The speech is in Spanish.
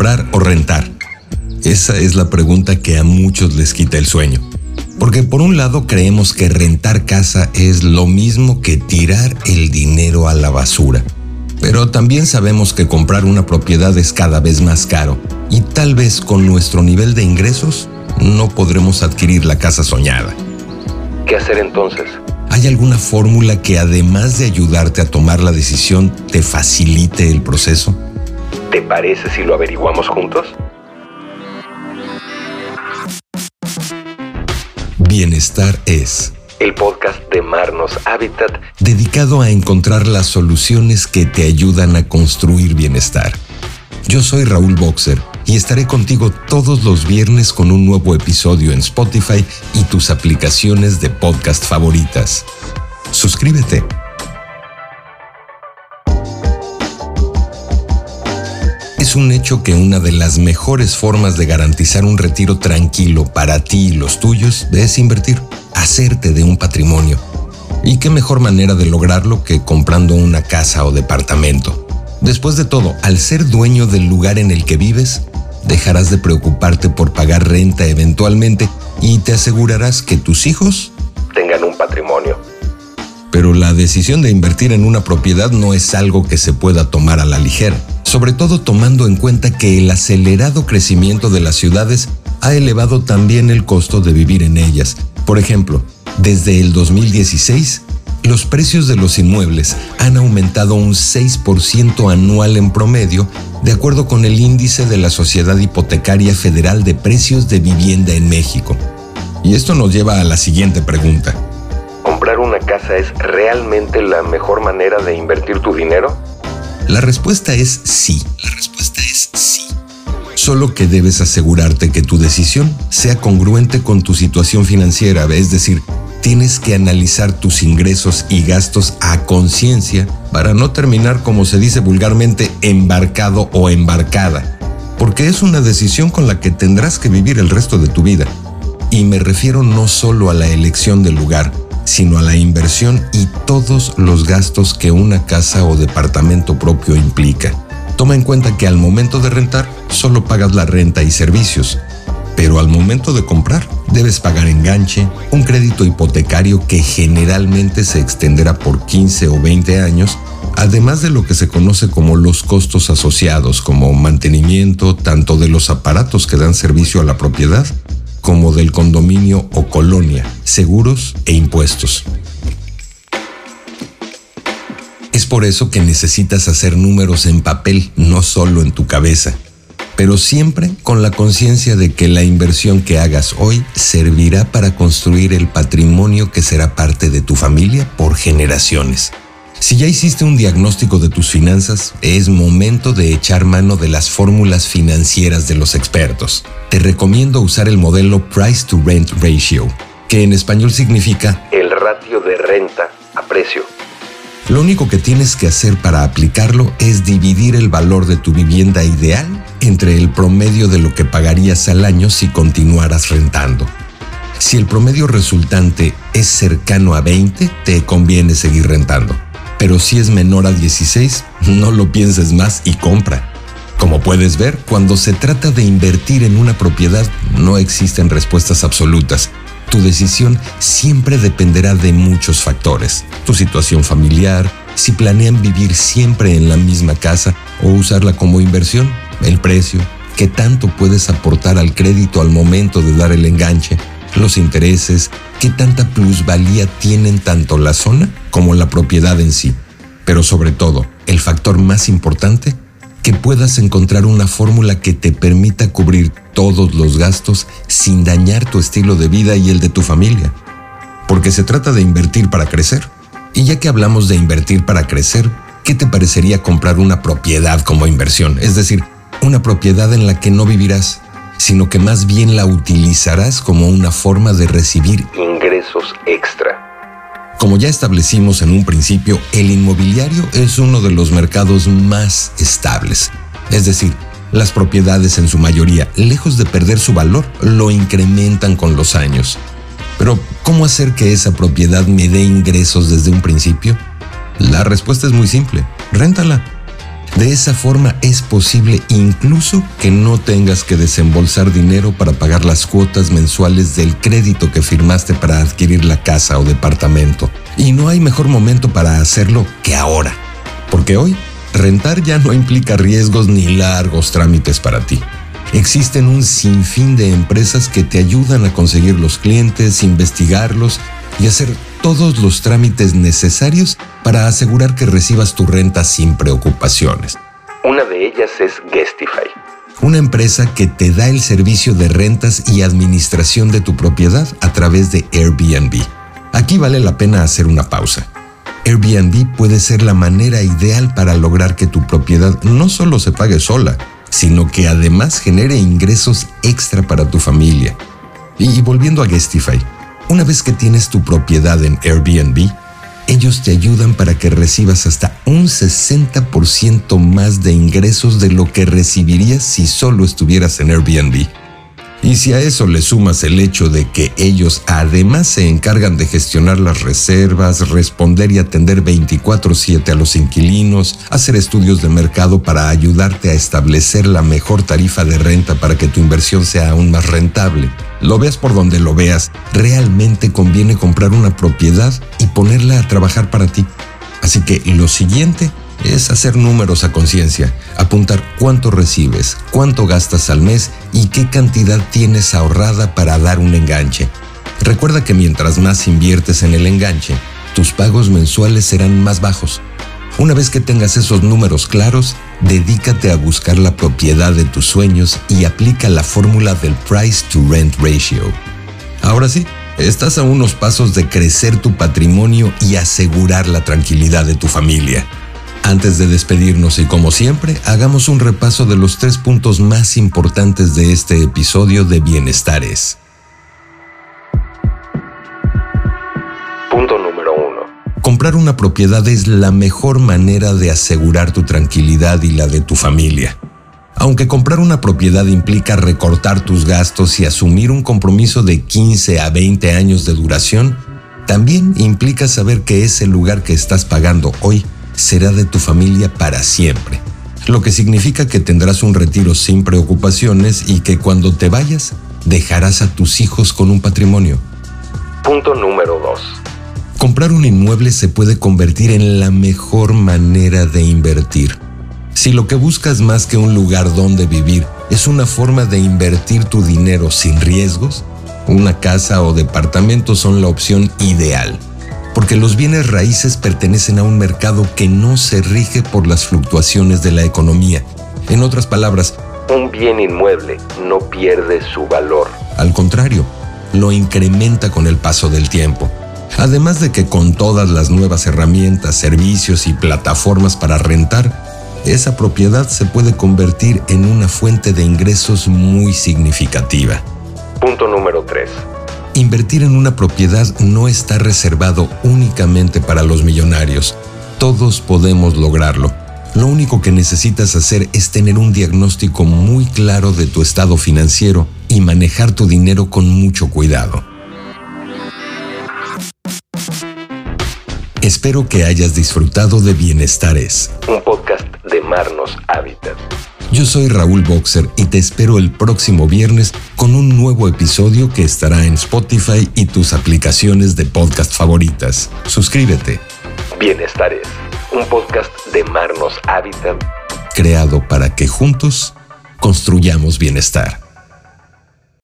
¿Comprar o rentar? Esa es la pregunta que a muchos les quita el sueño. Porque por un lado creemos que rentar casa es lo mismo que tirar el dinero a la basura. Pero también sabemos que comprar una propiedad es cada vez más caro y tal vez con nuestro nivel de ingresos no podremos adquirir la casa soñada. ¿Qué hacer entonces? ¿Hay alguna fórmula que además de ayudarte a tomar la decisión te facilite el proceso? ¿Te parece si lo averiguamos juntos? Bienestar es el podcast de Marnos Habitat, dedicado a encontrar las soluciones que te ayudan a construir bienestar. Yo soy Raúl Boxer y estaré contigo todos los viernes con un nuevo episodio en Spotify y tus aplicaciones de podcast favoritas. Suscríbete. Es un hecho que una de las mejores formas de garantizar un retiro tranquilo para ti y los tuyos es invertir hacerte de un patrimonio. ¿Y qué mejor manera de lograrlo que comprando una casa o departamento? Después de todo, al ser dueño del lugar en el que vives, dejarás de preocuparte por pagar renta eventualmente y te asegurarás que tus hijos tengan un patrimonio. Pero la decisión de invertir en una propiedad no es algo que se pueda tomar a la ligera, sobre todo tomando en cuenta que el acelerado crecimiento de las ciudades ha elevado también el costo de vivir en ellas por ejemplo, desde el 2016, los precios de los inmuebles han aumentado un 6% anual en promedio, de acuerdo con el índice de la Sociedad Hipotecaria Federal de Precios de Vivienda en México. Y esto nos lleva a la siguiente pregunta. ¿Comprar una casa es realmente la mejor manera de invertir tu dinero? La respuesta es sí. La respuesta es sí solo que debes asegurarte que tu decisión sea congruente con tu situación financiera, es decir, tienes que analizar tus ingresos y gastos a conciencia para no terminar, como se dice vulgarmente, embarcado o embarcada, porque es una decisión con la que tendrás que vivir el resto de tu vida. Y me refiero no solo a la elección del lugar, sino a la inversión y todos los gastos que una casa o departamento propio implica. Toma en cuenta que al momento de rentar solo pagas la renta y servicios, pero al momento de comprar debes pagar enganche, un crédito hipotecario que generalmente se extenderá por 15 o 20 años, además de lo que se conoce como los costos asociados, como mantenimiento tanto de los aparatos que dan servicio a la propiedad, como del condominio o colonia, seguros e impuestos. Es por eso que necesitas hacer números en papel, no solo en tu cabeza, pero siempre con la conciencia de que la inversión que hagas hoy servirá para construir el patrimonio que será parte de tu familia por generaciones. Si ya hiciste un diagnóstico de tus finanzas, es momento de echar mano de las fórmulas financieras de los expertos. Te recomiendo usar el modelo Price to Rent Ratio, que en español significa el ratio de renta a precio lo único que tienes que hacer para aplicarlo es dividir el valor de tu vivienda ideal entre el promedio de lo que pagarías al año si continuaras rentando. Si el promedio resultante es cercano a 20, te conviene seguir rentando. Pero si es menor a 16, no lo pienses más y compra. Como puedes ver, cuando se trata de invertir en una propiedad no existen respuestas absolutas tu decisión siempre dependerá de muchos factores. Tu situación familiar, si planean vivir siempre en la misma casa o usarla como inversión, el precio, qué tanto puedes aportar al crédito al momento de dar el enganche, los intereses, qué tanta plusvalía tienen tanto la zona como la propiedad en sí. Pero sobre todo, el factor más importante que puedas encontrar una fórmula que te permita cubrir todos los gastos sin dañar tu estilo de vida y el de tu familia. Porque se trata de invertir para crecer. Y ya que hablamos de invertir para crecer, ¿qué te parecería comprar una propiedad como inversión? Es decir, una propiedad en la que no vivirás, sino que más bien la utilizarás como una forma de recibir ingresos extra. Como ya establecimos en un principio, el inmobiliario es uno de los mercados más estables. Es decir, las propiedades en su mayoría, lejos de perder su valor, lo incrementan con los años. Pero, ¿cómo hacer que esa propiedad me dé ingresos desde un principio? La respuesta es muy simple, réntala. De esa forma es posible incluso que no tengas que desembolsar dinero para pagar las cuotas mensuales del crédito que firmaste para adquirir la casa o departamento. Y no hay mejor momento para hacerlo que ahora. Porque hoy, rentar ya no implica riesgos ni largos trámites para ti. Existen un sinfín de empresas que te ayudan a conseguir los clientes, investigarlos y hacer todos los trámites necesarios para asegurar que recibas tu renta sin preocupaciones. Una de ellas es Guestify. Una empresa que te da el servicio de rentas y administración de tu propiedad a través de Airbnb. Aquí vale la pena hacer una pausa. Airbnb puede ser la manera ideal para lograr que tu propiedad no solo se pague sola, sino que además genere ingresos extra para tu familia. Y volviendo a Guestify, una vez que tienes tu propiedad en Airbnb, ellos te ayudan para que recibas hasta un 60% más de ingresos de lo que recibirías si solo estuvieras en Airbnb. Y si a eso le sumas el hecho de que ellos además se encargan de gestionar las reservas, responder y atender 24/7 a los inquilinos, hacer estudios de mercado para ayudarte a establecer la mejor tarifa de renta para que tu inversión sea aún más rentable. Lo veas por donde lo veas, realmente conviene comprar una propiedad y ponerla a trabajar para ti. Así que lo siguiente es hacer números a conciencia, apuntar cuánto recibes, cuánto gastas al mes y qué cantidad tienes ahorrada para dar un enganche. Recuerda que mientras más inviertes en el enganche, tus pagos mensuales serán más bajos. Una vez que tengas esos números claros, dedícate a buscar la propiedad de tus sueños y aplica la fórmula del price to rent ratio. Ahora sí, estás a unos pasos de crecer tu patrimonio y asegurar la tranquilidad de tu familia. Antes de despedirnos y como siempre, hagamos un repaso de los tres puntos más importantes de este episodio de Bienestares. Punto número uno. Comprar una propiedad es la mejor manera de asegurar tu tranquilidad y la de tu familia. Aunque comprar una propiedad implica recortar tus gastos y asumir un compromiso de 15 a 20 años de duración, también implica saber que ese lugar que estás pagando hoy será de tu familia para siempre, lo que significa que tendrás un retiro sin preocupaciones y que cuando te vayas dejarás a tus hijos con un patrimonio. Punto número 2. Comprar un inmueble se puede convertir en la mejor manera de invertir. Si lo que buscas más que un lugar donde vivir es una forma de invertir tu dinero sin riesgos, una casa o departamento son la opción ideal porque los bienes raíces pertenecen a un mercado que no se rige por las fluctuaciones de la economía. En otras palabras, un bien inmueble no pierde su valor. Al contrario, lo incrementa con el paso del tiempo. Además de que con todas las nuevas herramientas, servicios y plataformas para rentar, esa propiedad se puede convertir en una fuente de ingresos muy significativa. Punto número 3. Invertir en una propiedad no está reservado únicamente para los millonarios. Todos podemos lograrlo. Lo único que necesitas hacer es tener un diagnóstico muy claro de tu estado financiero y manejar tu dinero con mucho cuidado. Espero que hayas disfrutado de Bienestares, un podcast de Marnos Habitat. Yo soy Raúl Boxer y te espero el próximo viernes con un nuevo episodio que estará en Spotify y tus aplicaciones de podcast favoritas. Suscríbete. Bienestares, un podcast de Marnos Habitat. Creado para que juntos construyamos bienestar.